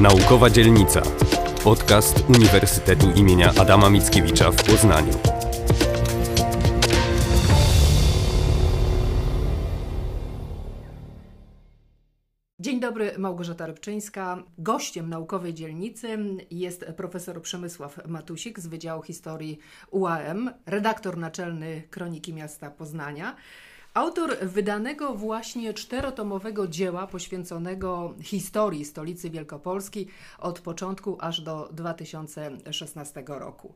Naukowa Dzielnica. Podcast Uniwersytetu imienia Adama Mickiewicza w Poznaniu. Dzień dobry, Małgorzata Rybczyńska. Gościem naukowej dzielnicy jest profesor Przemysław Matusik z Wydziału Historii UAM, redaktor naczelny Kroniki Miasta Poznania. Autor wydanego właśnie czterotomowego dzieła poświęconego historii stolicy Wielkopolski od początku aż do 2016 roku.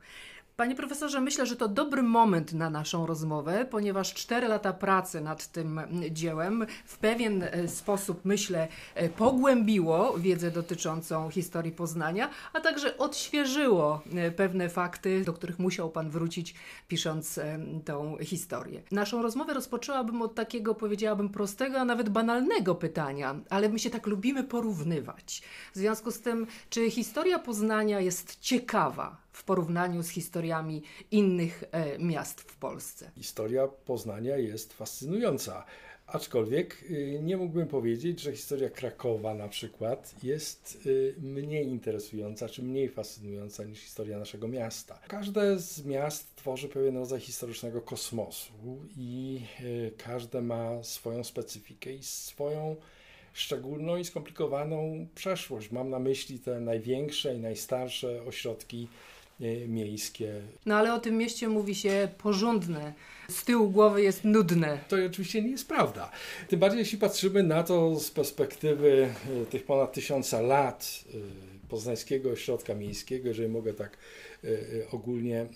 Panie profesorze, myślę, że to dobry moment na naszą rozmowę, ponieważ cztery lata pracy nad tym dziełem w pewien e, sposób, myślę, e, pogłębiło wiedzę dotyczącą historii Poznania, a także odświeżyło e, pewne fakty, do których musiał Pan wrócić, pisząc tą historię. Naszą rozmowę rozpoczęłabym od takiego, powiedziałabym, prostego, a nawet banalnego pytania, ale my się tak lubimy porównywać. W związku z tym, czy historia Poznania jest ciekawa? W porównaniu z historiami innych e, miast w Polsce. Historia Poznania jest fascynująca. Aczkolwiek y, nie mógłbym powiedzieć, że historia Krakowa na przykład jest y, mniej interesująca czy mniej fascynująca niż historia naszego miasta. Każde z miast tworzy pewien rodzaj historycznego kosmosu i y, każde ma swoją specyfikę i swoją szczególną i skomplikowaną przeszłość. Mam na myśli te największe i najstarsze ośrodki miejskie. No ale o tym mieście mówi się porządne. Z tyłu głowy jest nudne. To oczywiście nie jest prawda. Tym bardziej jeśli patrzymy na to z perspektywy e, tych ponad tysiąca lat e, poznańskiego ośrodka miejskiego, jeżeli mogę tak ogólnie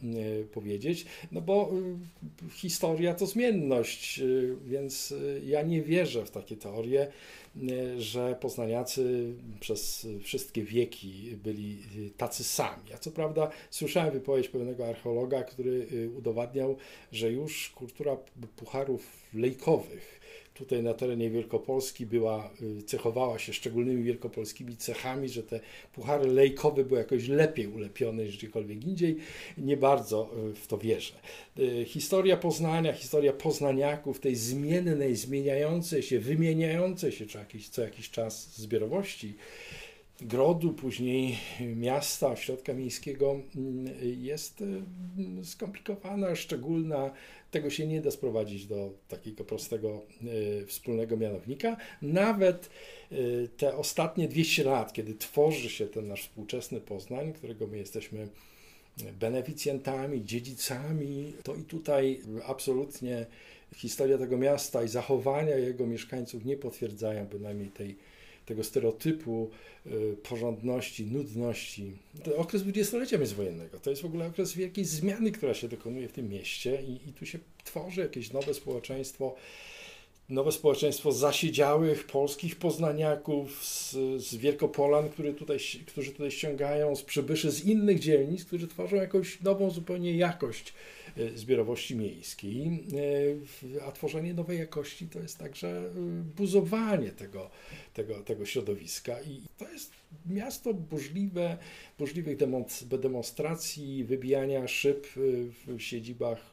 powiedzieć, no bo historia to zmienność, więc ja nie wierzę w takie teorie, że poznaniacy przez wszystkie wieki byli tacy sami. Ja co prawda słyszałem wypowiedź pewnego archeologa, który udowadniał, że już kultura pucharów lejkowych tutaj na terenie Wielkopolski była, y, cechowała się szczególnymi wielkopolskimi cechami, że te puchary lejkowe były jakoś lepiej ulepione niż gdziekolwiek indziej. Nie bardzo y, w to wierzę. Y, historia Poznania, historia poznaniaków, tej zmiennej, zmieniającej się, wymieniającej się co jakiś, co jakiś czas zbiorowości, grodu, później miasta, ośrodka miejskiego mm, jest skomplikowana, szczególna, tego się nie da sprowadzić do takiego prostego y, wspólnego mianownika. Nawet y, te ostatnie 200 lat, kiedy tworzy się ten nasz współczesny Poznań, którego my jesteśmy beneficjentami, dziedzicami, to i tutaj absolutnie historia tego miasta i zachowania jego mieszkańców nie potwierdzają bynajmniej tej tego stereotypu y, porządności, nudności. To okres dwudziestolecia międzywojennego to jest w ogóle okres wielkiej zmiany, która się dokonuje w tym mieście i, i tu się tworzy jakieś nowe społeczeństwo nowe społeczeństwo zasiedziałych polskich poznaniaków z, z Wielkopolan, który tutaj, którzy tutaj ściągają, z przybyszy z innych dzielnic, którzy tworzą jakąś nową zupełnie jakość e, zbiorowości miejskiej. E, a tworzenie nowej jakości to jest także e, buzowanie tego, tego, tego środowiska. I to jest miasto burzliwe, burzliwych demonstracji, wybijania szyb w siedzibach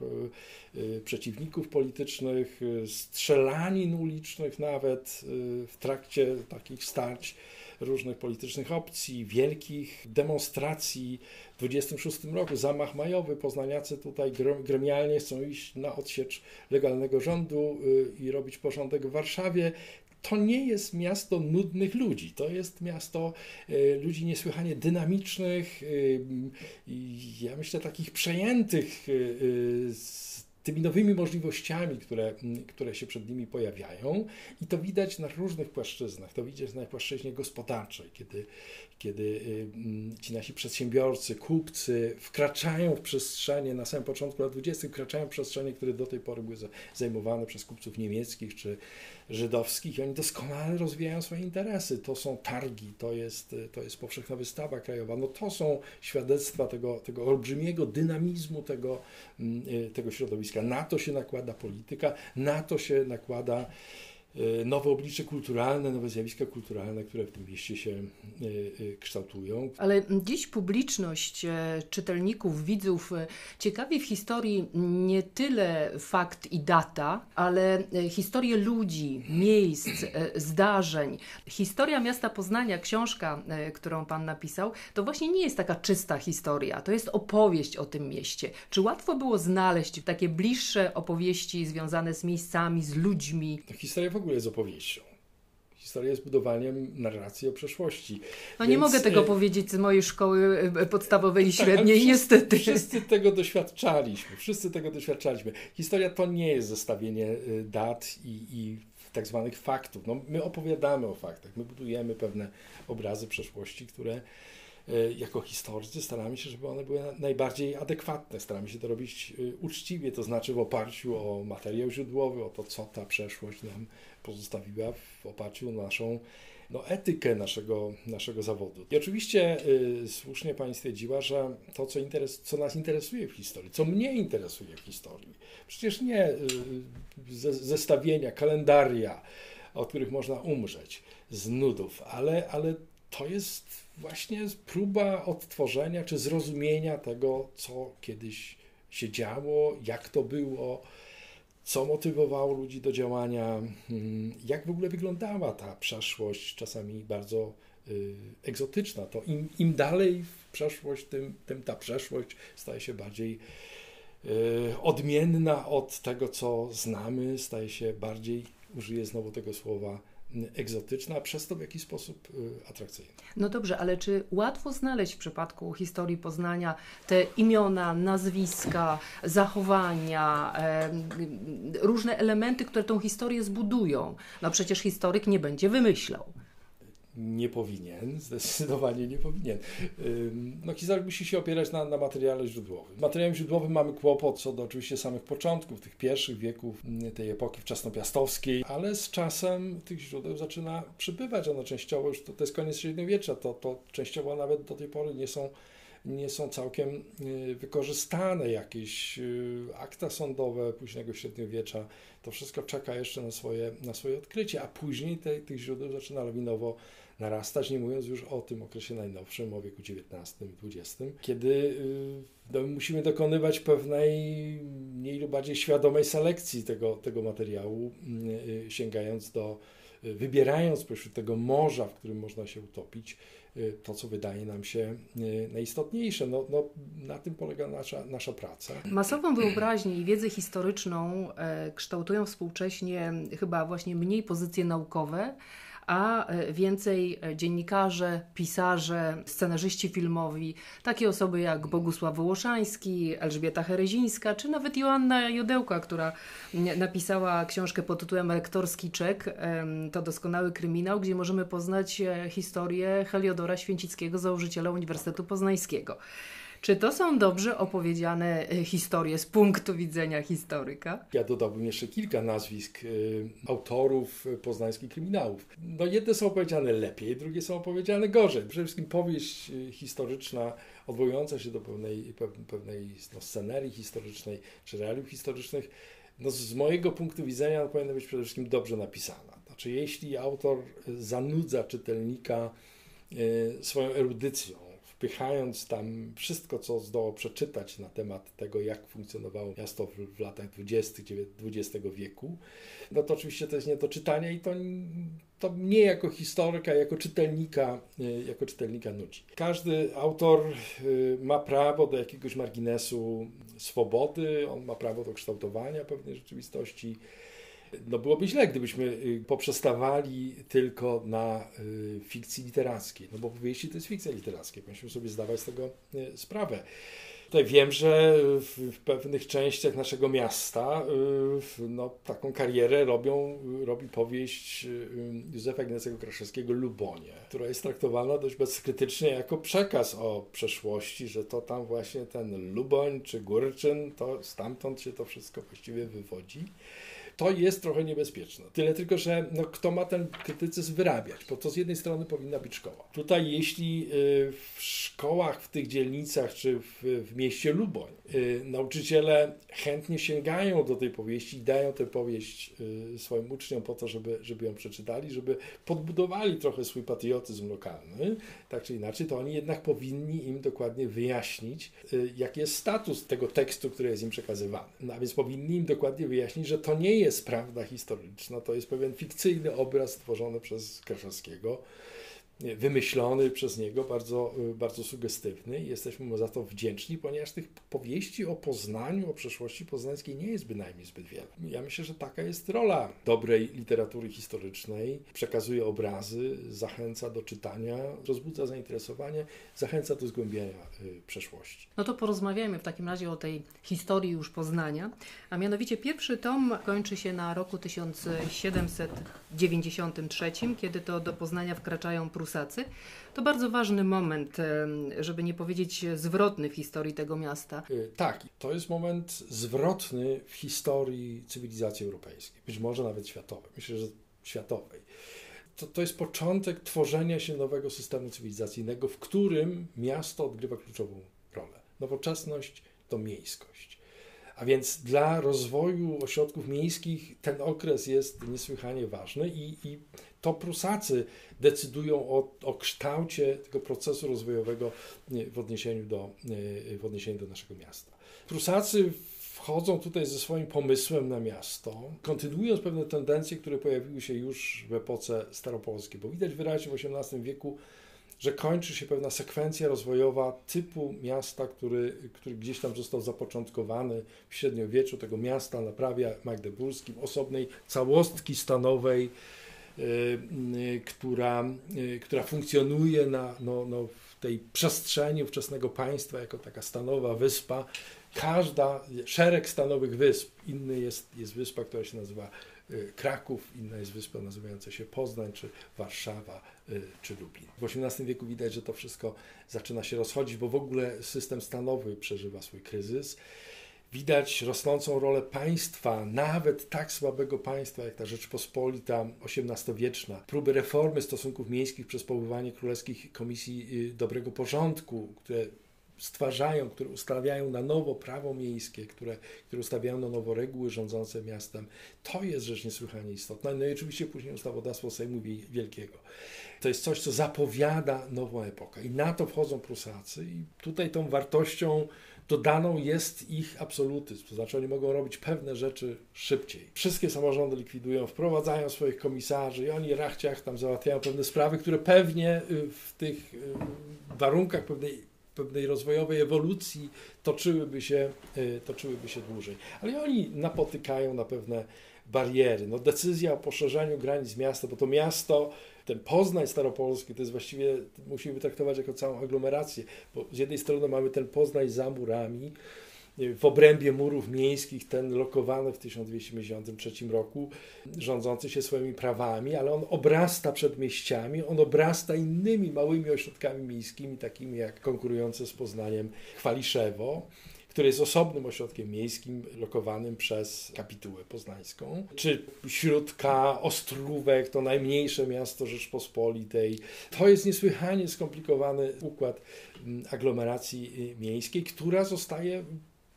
przeciwników politycznych, strzelanin ulicznych nawet w trakcie takich starć różnych politycznych opcji, wielkich demonstracji. W 26 roku zamach majowy, poznaniacy tutaj gremialnie chcą iść na odsiecz legalnego rządu i robić porządek w Warszawie to nie jest miasto nudnych ludzi, to jest miasto e, ludzi niesłychanie dynamicznych, e, ja myślę takich przejętych e, tymi nowymi możliwościami, które, które się przed nimi pojawiają i to widać na różnych płaszczyznach. To widać na płaszczyźnie gospodarczej, kiedy, kiedy ci nasi przedsiębiorcy, kupcy wkraczają w przestrzenie, na samym początku lat 20. wkraczają w przestrzenie, które do tej pory były zajmowane przez kupców niemieckich czy żydowskich i oni doskonale rozwijają swoje interesy. To są targi, to jest, to jest powszechna wystawa krajowa. No to są świadectwa tego, tego olbrzymiego dynamizmu tego, mm, y, tego środowiska. Na to się nakłada polityka, na to się nakłada nowe oblicze kulturalne, nowe zjawiska kulturalne, które w tym mieście się kształtują. Ale dziś publiczność e, czytelników, widzów e, ciekawi w historii nie tyle fakt i data, ale e, historię ludzi, miejsc, zdarzeń. Historia miasta Poznania, książka, którą pan napisał, to właśnie nie jest taka czysta historia, to jest opowieść o tym mieście. Czy łatwo było znaleźć takie bliższe opowieści związane z miejscami, z ludźmi? Historia ogóle jest opowieścią. Historia jest budowaniem narracji o przeszłości. No nie mogę tego e, powiedzieć z mojej szkoły e, podstawowej i tak, średniej, wszyscy, niestety. Wszyscy tego doświadczaliśmy. Wszyscy tego doświadczaliśmy. Historia to nie jest zestawienie e, dat i, i tak zwanych faktów. No, my opowiadamy o faktach, my budujemy pewne obrazy przeszłości, które jako historycy staramy się, żeby one były najbardziej adekwatne. Staramy się to robić uczciwie, to znaczy w oparciu o materiał źródłowy, o to, co ta przeszłość nam pozostawiła w oparciu o naszą no, etykę naszego, naszego zawodu. I oczywiście y, słusznie Pani stwierdziła, że to, co, interes, co nas interesuje w historii, co mnie interesuje w historii, przecież nie y, ze, zestawienia, kalendaria, od których można umrzeć z nudów, ale, ale to jest właśnie próba odtworzenia czy zrozumienia tego, co kiedyś się działo, jak to było, co motywowało ludzi do działania, hmm, jak w ogóle wyglądała ta przeszłość, czasami bardzo y, egzotyczna. To im, im dalej w przeszłość, tym, tym ta przeszłość staje się bardziej y, odmienna od tego, co znamy, staje się bardziej, użyję znowu tego słowa, egzotyczna, a przez to w jakiś sposób y, atrakcyjna. No dobrze, ale czy łatwo znaleźć w przypadku historii Poznania te imiona, nazwiska, zachowania, różne elementy, które tą historię zbudują? No przecież historyk nie będzie wymyślał nie powinien, zdecydowanie nie powinien. No, historyk musi się opierać na, na materiale źródłowym. Materiałem źródłowym mamy kłopot co do oczywiście samych początków, tych pierwszych wieków mm, tej epoki wczesnopiastowskiej, ale z czasem tych źródeł zaczyna przybywać. One częściowo już, to, to jest koniec średniowiecza, to, to częściowo nawet do tej pory nie są nie są całkiem y, wykorzystane jakieś y, akta sądowe późnego średniowiecza. To wszystko czeka jeszcze na swoje, na swoje odkrycie, a później te, tych źródeł zaczyna lawinowo narastać, nie mówiąc już o tym okresie najnowszym, o wieku XIX XX, kiedy y, no, musimy dokonywać pewnej mniej lub bardziej świadomej selekcji tego, tego materiału, sięgając do, wybierając pośród tego morza, w którym można się utopić, to, co wydaje nam się y, najistotniejsze. No, no, na tym polega nasza, nasza praca. Masową wyobraźnię i wiedzę historyczną e, kształtują współcześnie chyba właśnie mniej pozycje naukowe, a e, więcej e, dziennikarze, pisarze, scenarzyści filmowi, takie osoby jak Bogusław Wołoszański, Elżbieta Herezińska, czy nawet Joanna Jodełka, która napisała książkę pod tytułem Rektorski Czek. To doskonały kryminał, gdzie możemy poznać e, historię Heliodora Święcickiego, założyciela Uniwersytetu Poznańskiego. Czy to są dobrze opowiedziane e, historie z punktu widzenia historyka? Ja dodałbym jeszcze kilka nazwisk y, autorów poznańskich kryminałów. No jedne są opowiedziane lepiej, drugie są opowiedziane gorzej. Przede wszystkim powieść historyczna odwołująca się do pewnej, pewnej no, scenerii historycznej czy realiów historycznych, no z mojego punktu widzenia powinna być przede wszystkim dobrze napisana. Znaczy, jeśli autor zanudza czytelnika swoją erudycją, wpychając tam wszystko, co zdołał przeczytać na temat tego, jak funkcjonowało miasto w, w latach 20. XX wieku, no to oczywiście to jest nie do czytania i to, to mnie jako historyka, jako czytelnika, y, jako czytelnika nudzi. Każdy autor y, ma prawo do jakiegoś marginesu swobody, on ma prawo do kształtowania pewnej rzeczywistości, no byłoby źle, gdybyśmy y, poprzestawali tylko na y, fikcji literackiej, no bo powieści to jest fikcja literacka, musimy sobie zdawać z tego y, sprawę. Tutaj wiem, że w, pewnych częściach naszego miasta no, taką karierę robią, robi powieść Józefa Ignacego Kraszewskiego Lubonie, która jest traktowana dość bezkrytycznie jako przekaz o przeszłości, że to tam właśnie ten Luboń czy Górczyn, to stamtąd się to wszystko właściwie wywodzi. To jest trochę niebezpieczne. Tyle tylko, że no, kto ma ten krytycyzm wyrabiać? Bo to z jednej strony powinna być szkoła. Tutaj jeśli y, w szkołach w tych dzielnicach czy w, w mieście Luboń y, nauczyciele chętnie sięgają do tej powieści i dają tę powieść y, swoim uczniom po to, żeby, żeby ją przeczytali, żeby podbudowali trochę swój patriotyzm lokalny, tak czy inaczej, to oni jednak powinni im dokładnie wyjaśnić, jaki jest status tego tekstu, który jest im przekazywany. No, a więc powinni im dokładnie wyjaśnić, że to nie jest prawda historyczna, to jest pewien fikcyjny obraz stworzony przez Kraszewskiego, wymyślony przez niego, bardzo, bardzo sugestywny i jesteśmy mu za to wdzięczni, ponieważ tych powieści o Poznaniu, o przeszłości poznańskiej nie jest bynajmniej zbyt wiele. Ja myślę, że taka jest rola dobrej literatury historycznej. Przekazuje obrazy, zachęca do czytania, rozbudza zainteresowanie, zachęca do zgłębiania y, przeszłości. No to porozmawiajmy w takim razie o tej historii już Poznania, a mianowicie pierwszy tom kończy się na roku 1793, kiedy to do Poznania wkraczają Prusy To bardzo ważny moment, żeby nie powiedzieć zwrotny w historii tego miasta. E, tak, to jest moment zwrotny w historii cywilizacji europejskiej, być może nawet światowej. Myślę, że światowej. To, to jest początek tworzenia się nowego systemu cywilizacyjnego, w którym miasto odgrywa kluczową rolę. Nowoczesność to miejskość. A więc dla rozwoju ośrodków miejskich ten okres jest niesłychanie ważny i, i to Prusacy decydują o, o kształcie tego procesu rozwojowego w odniesieniu, do, w odniesieniu do naszego miasta. Prusacy wchodzą tutaj ze swoim pomysłem na miasto, kontynuując pewne tendencje, które pojawiły się już w epoce staropolskiej, bo widać wyraźnie w XVIII wieku, że kończy się pewna sekwencja rozwojowa typu miasta, który, który gdzieś tam został zapoczątkowany w średniowieczu, tego miasta na prawie magdeburskim, osobnej całostki stanowej, Y, y, która, y, która funkcjonuje na, no, no, w tej przestrzeni ówczesnego państwa jako taka stanowa wyspa. Każda, szereg stanowych wysp, inny jest, jest wyspa, która się nazywa Kraków, inna jest wyspa nazywająca się Poznań, czy Warszawa, czy Lublin. W XVIII wieku widać, że to wszystko zaczyna się rozchodzić, bo w ogóle system stanowy przeżywa swój kryzys widać rosnącą rolę państwa, nawet tak słabego państwa jak ta Rzeczpospolita XVIII-wieczna, próby reformy stosunków miejskich przez powoływanie królewskich komisji y, dobrego porządku, które stwarzają, które ustawiają na nowo prawo miejskie, które, które ustawiają na nowo reguły rządzące miastem. To jest rzecz niesłychanie istotna. No i oczywiście później ustawodawstwo Sejmu Wielkiego. To jest coś, co zapowiada nową epokę. I na to wchodzą Prusacy i tutaj tą wartością dodaną jest ich absolutyzm, to znaczy oni mogą robić pewne rzeczy szybciej. Wszystkie samorządy likwidują, wprowadzają swoich komisarzy i oni rachciach tam załatwiają pewne sprawy, które pewnie y, w tych y, warunkach pewnej, pewnej rozwojowej ewolucji toczyłyby się, y, toczyłyby się dłużej. Ale oni napotykają na pewne bariery. No, decyzja o poszerzeniu granic miasta, bo to miasto ten Poznań Staropolski to jest właściwie, musimy traktować jako całą aglomerację, bo z jednej strony mamy ten Poznań za murami, w obrębie murów miejskich, ten lokowany w 1253 roku, rządzący się swoimi prawami, ale on obrasta przedmieściami, on obrasta innymi małymi ośrodkami miejskimi, takimi jak konkurujące z Poznaniem Chwaliszewo który jest osobnym ośrodkiem miejskim lokowanym przez kapitułę poznańską, czy Śródka, Ostrówek, to najmniejsze miasto Rzeczpospolitej. To jest niesłychanie skomplikowany układ mm, aglomeracji y, miejskiej, która zostaje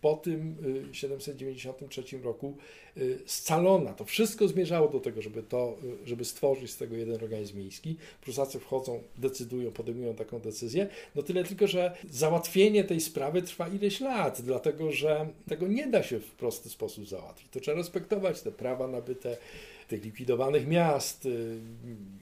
po tym 793 y, roku y, scalona. To wszystko zmierzało do tego, żeby, to, y, żeby stworzyć z tego jeden organizm miejski. Prusacy wchodzą, decydują, podejmują taką decyzję. No tyle tylko, że załatwienie tej sprawy trwa ileś lat, dlatego że tego nie da się w prosty sposób załatwić. To trzeba respektować te prawa nabyte tych likwidowanych miast, y,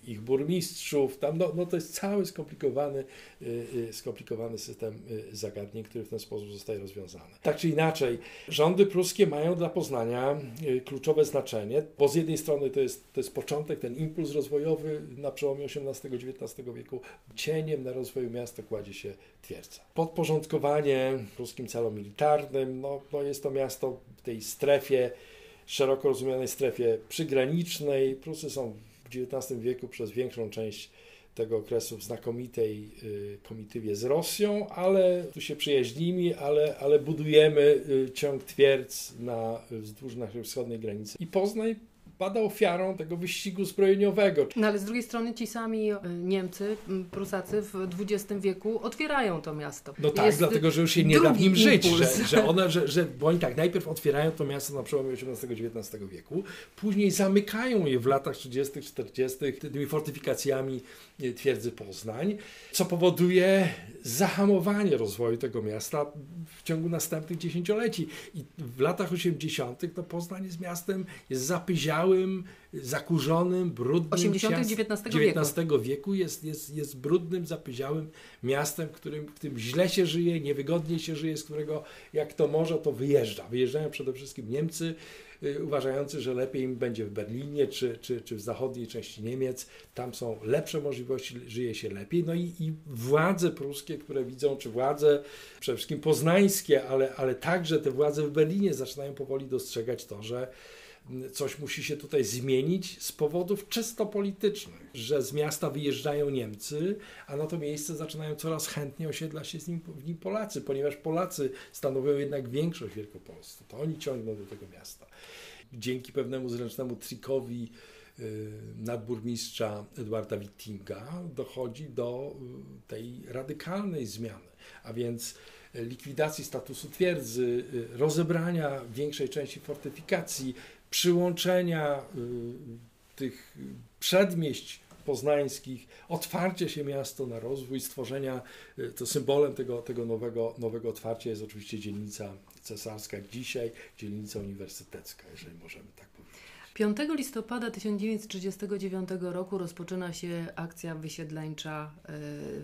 ich burmistrzów, tam no, no to jest cały skomplikowany, y, y, skomplikowany system zagadnień, który w ten sposób zostaje rozwiązany. Tak czy inaczej, rządy pruskie mają dla Poznania kluczowe znaczenie, bo z jednej strony to jest, to jest początek, ten impuls rozwojowy na przełomie XVIII-XIX wieku, cieniem na rozwoju miasta kładzie się twierdza. Podporządkowanie pruskim celom militarnym, no, no jest to miasto w tej strefie szeroko rozumianej strefie przygranicznej. Prusy są w XIX wieku przez większą część tego okresu w znakomitej y, komitywie z Rosją, ale tu się przyjaźnimy, ale, ale budujemy y, ciąg twierdz na, wzdłuż naszej wschodniej granicy. I Poznań pada ofiarą tego wyścigu zbrojeniowego. No ale z drugiej strony ci sami e, Niemcy, Prusacy w XX wieku otwierają to miasto. No tak, Jest dlatego, że już się nie da w nim żyć, że, że, one, że, że, bo oni tak, najpierw otwierają to miasto na przełomie XVIII-XIX wieku, później zamykają je w latach 30., 40. tymi fortyfikacjami e, twierdzy Poznań, co powoduje zahamowanie rozwoju tego miasta w ciągu następnych dziesięcioleci. I w latach 80. to Poznań jest miastem, jest zapyziałym, małym, zakurzonym, brudnym 80. XIX wieku, XIX wieku jest, jest, jest brudnym, zapyziałym miastem, w którym, w którym źle się żyje, niewygodnie się żyje, z którego jak to może, to wyjeżdża. Wyjeżdżają przede wszystkim Niemcy, y, uważający, że lepiej im będzie w Berlinie czy, czy, czy w zachodniej części Niemiec. Tam są lepsze możliwości, żyje się lepiej. No i, i władze pruskie, które widzą, czy władze przede wszystkim poznańskie, ale, ale także te władze w Berlinie zaczynają powoli dostrzegać to, że coś musi się tutaj zmienić z powodów czysto politycznych, że z miasta wyjeżdżają Niemcy, a na to miejsce zaczynają coraz chętniej osiedlać się z nim, w nim Polacy, ponieważ Polacy stanowią jednak większość Wielkopolski. To oni ciągną do tego miasta. Dzięki pewnemu zręcznemu trikowi y, nadburmistrza Edwarda Wittinga dochodzi do y, tej radykalnej zmiany, a więc likwidacji statusu twierdzy, y, rozebrania większej części fortyfikacji, przyłączenia y, tych przedmieść poznańskich, otwarcie się miasto na rozwój, stworzenia, y, to symbolem tego, tego nowego, nowego otwarcia jest oczywiście dzielnica cesarska, dzisiaj dzielnica uniwersytecka, jeżeli możemy tak 5 listopada 1939 roku rozpoczyna się akcja wysiedleńcza e,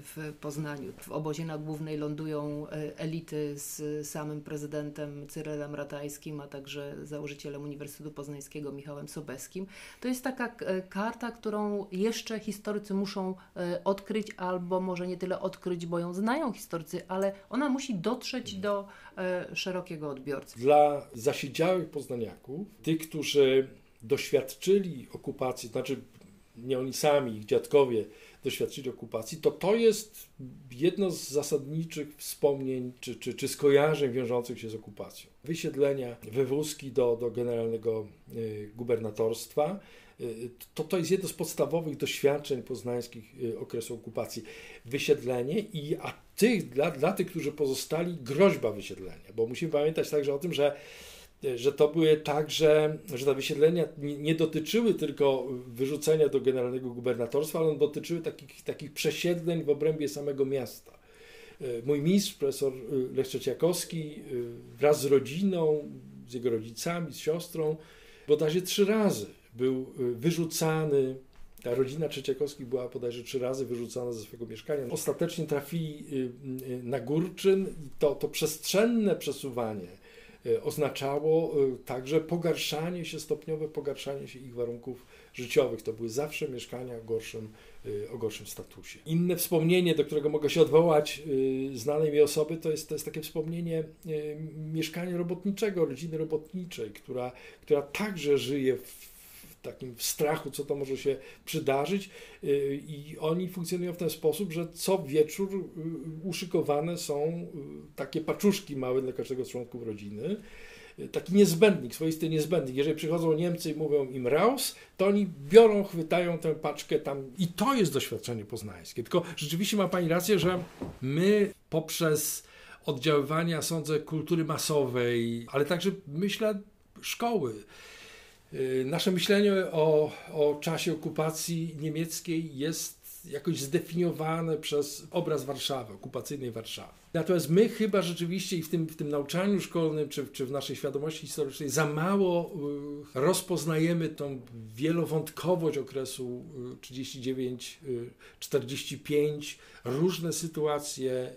w Poznaniu. W obozie na Głównej lądują e, elity z samym prezydentem Cyrylem Ratajskim, a także założycielem Uniwersytetu Poznańskiego Michałem Sobeskim. To jest taka e, karta, którą jeszcze historycy muszą odkryć, albo może nie tyle odkryć, bo ją znają historycy, ale ona musi dotrzeć do szerokiego odbiorcy. Dla zasiedziałych poznaniaków, tych, którzy doświadczyli okupacji, znaczy nie oni sami, ich dziadkowie doświadczyli okupacji, to to jest jedno z zasadniczych wspomnień czy, czy, czy skojarzeń wiążących się z okupacją. Wysiedlenia, wywózki do, do generalnego y, gubernatorstwa, y, to, to jest jedno z podstawowych doświadczeń poznańskich y, okresu okupacji. Wysiedlenie i a tych, dla, dla tych, którzy pozostali, groźba wysiedlenia, bo musimy pamiętać także o tym, że że to były także, że te wysiedlenia nie dotyczyły tylko wyrzucenia do generalnego gubernatorstwa, ale dotyczyły takich, takich przesiedleń w obrębie samego miasta. E, mój mistrz, profesor e, Lech Trzeciakowski, e, wraz z rodziną, z jego rodzicami, z siostrą, bodajże trzy razy był wyrzucany. Ta rodzina Trzeciakowskich była bodajże trzy razy wyrzucana ze swojego mieszkania. Ostatecznie trafili na Górczyn i to, to przestrzenne przesuwanie E, oznaczało e, także pogarszanie się, stopniowe pogarszanie się ich warunków życiowych. To były zawsze mieszkania o gorszym, e, o gorszym statusie. Inne wspomnienie, do którego mogę się odwołać znanej mi osoby, to jest, to jest takie wspomnienie mieszkania robotniczego, rodziny robotniczej, która, która także żyje w takim strachu, co to może się przydarzyć y, i oni funkcjonują w ten sposób, że co wieczór y, uszykowane są y, takie paczuszki małe dla każdego z członków rodziny, taki niezbędnik, swoisty niezbędnik. Jeżeli przychodzą Niemcy i mówią im raus, to oni biorą, chwytają tę paczkę tam i to jest doświadczenie poznańskie. Tylko rzeczywiście ma Pani rację, że my poprzez oddziaływania, sądzę, kultury masowej, ale także myślę szkoły, nasze myślenie o, o czasie okupacji niemieckiej jest jakoś zdefiniowane przez obraz Warszawy, okupacyjnej Warszawy. Natomiast my chyba rzeczywiście i w tym, w tym nauczaniu szkolnym, czy, czy w naszej świadomości historycznej za mało y, rozpoznajemy tą wielowątkowość okresu 39-45, y, różne sytuacje,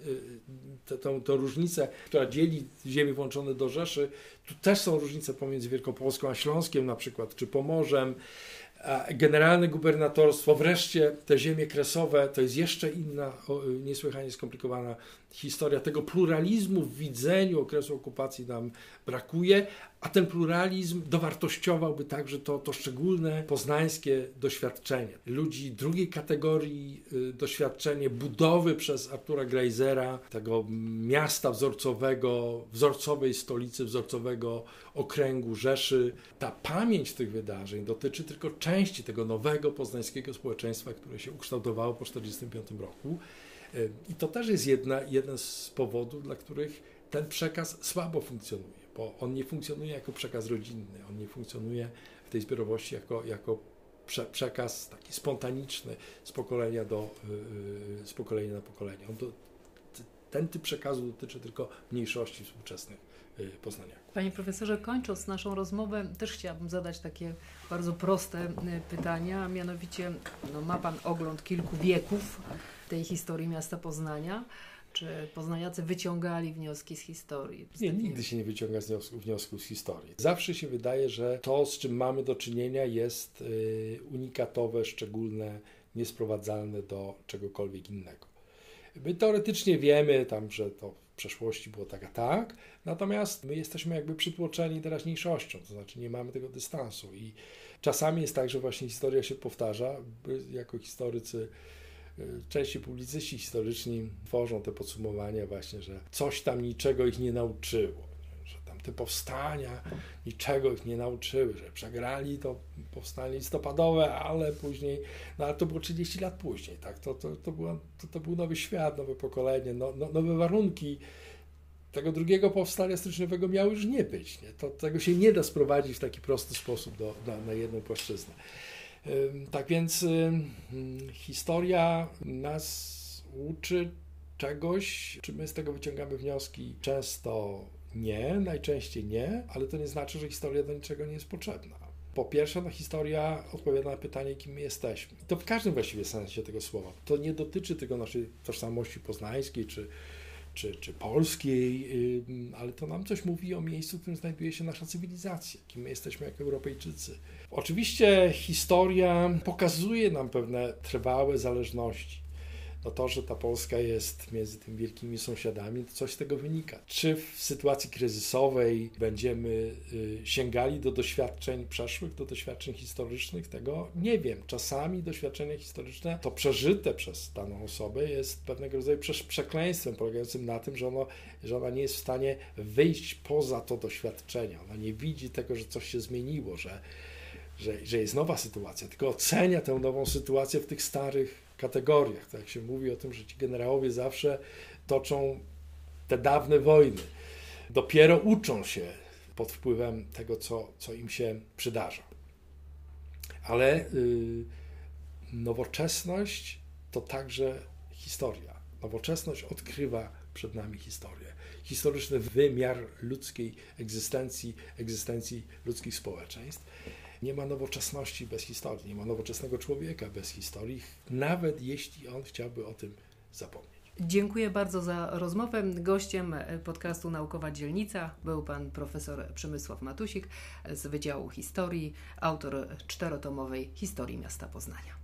y, tą, różnicę, która dzieli ziemie włączone do Rzeszy. Tu też są różnice pomiędzy Wielkopolską a Śląskiem na przykład, czy Pomorzem generalne gubernatorstwo, wreszcie te ziemie kresowe, to jest jeszcze inna, niesłychanie skomplikowana historia. Tego pluralizmu w widzeniu okresu okupacji nam brakuje, a ten pluralizm dowartościowałby także to, to szczególne poznańskie doświadczenie. Ludzi drugiej kategorii, y, doświadczenie budowy przez Artura Greisera, tego miasta wzorcowego, wzorcowej stolicy, wzorcowego okręgu Rzeszy. Ta pamięć tych wydarzeń dotyczy tylko części tego nowego poznańskiego społeczeństwa, które się ukształtowało po 1945 roku. Y, I to też jest jedna, jeden z powodów, dla których ten przekaz słabo funkcjonuje bo on nie funkcjonuje jako przekaz rodzinny, on nie funkcjonuje w tej zbiorowości jako, jako prze, przekaz taki spontaniczny z pokolenia, do, yy, z pokolenia na pokolenie. On ten typ przekazu dotyczy tylko mniejszości współczesnych yy, poznaniaków. Panie profesorze, kończąc naszą rozmowę, też chciałabym zadać takie bardzo proste y, pytania, a mianowicie no, ma Pan ogląd kilku wieków tej historii miasta Poznania. Czy poznaniacy wyciągali wnioski z historii? Nie, nigdy się nie wyciąga wniosków z historii. Zawsze się wydaje, że to, z czym mamy do czynienia, jest y, unikatowe, szczególne, niesprowadzalne do czegokolwiek innego. My teoretycznie wiemy tam, że to w przeszłości było tak a tak, natomiast my jesteśmy jakby przytłoczeni teraźniejszością, to znaczy nie mamy tego dystansu i czasami jest tak, że właśnie historia się powtarza. My jako historycy częściej publicyści historyczni tworzą te podsumowania właśnie, że coś tam niczego ich nie nauczyło, że tam te powstania niczego ich nie nauczyły, że przegrali to powstanie listopadowe, ale później, no ale to było 30 lat później, tak, to, to, to, było, to, to był nowy świat, nowe pokolenie, no, no, nowe warunki, tego drugiego powstania styczniowego miało już nie być. Nie? To, tego się nie da sprowadzić w taki prosty sposób do, na, na jedną płaszczyznę. Tak więc historia nas uczy czegoś, czy my z tego wyciągamy wnioski? Często nie, najczęściej nie, ale to nie znaczy, że historia do niczego nie jest potrzebna. Po pierwsze, no, historia odpowiada na pytanie, kim my jesteśmy. I to w każdym właściwie sensie tego słowa. To nie dotyczy tylko naszej tożsamości poznańskiej czy czy, czy polskiej, ale to nam coś mówi o miejscu, w którym znajduje się nasza cywilizacja, kim my jesteśmy jako Europejczycy. Oczywiście historia pokazuje nam pewne trwałe zależności no to, że ta Polska jest między tymi wielkimi sąsiadami, to coś z tego wynika. Czy w sytuacji kryzysowej będziemy y, sięgali do doświadczeń przeszłych, do doświadczeń historycznych, tego nie wiem. Czasami doświadczenie historyczne, to przeżyte przez daną osobę, jest pewnego rodzaju przekleństwem polegającym na tym, że, ono, że ona nie jest w stanie wyjść poza to doświadczenie. Ona nie widzi tego, że coś się zmieniło, że, że, że jest nowa sytuacja, tylko ocenia tę nową sytuację w tych starych kategoriach. Tak się mówi o tym, że ci generałowie zawsze toczą te dawne wojny. Dopiero uczą się pod wpływem tego, co, co im się przydarza. Ale yy, nowoczesność to także historia. Nowoczesność odkrywa przed nami historię. Historyczny wymiar ludzkiej egzystencji, egzystencji ludzkich społeczeństw. Nie ma nowoczesności bez historii, nie ma nowoczesnego człowieka bez historii, nawet jeśli on chciałby o tym zapomnieć. Dziękuję bardzo za rozmowę. Gościem podcastu Naukowa Dzielnica był pan profesor Przemysław Matusik z Wydziału Historii, autor czterotomowej Historii Miasta Poznania.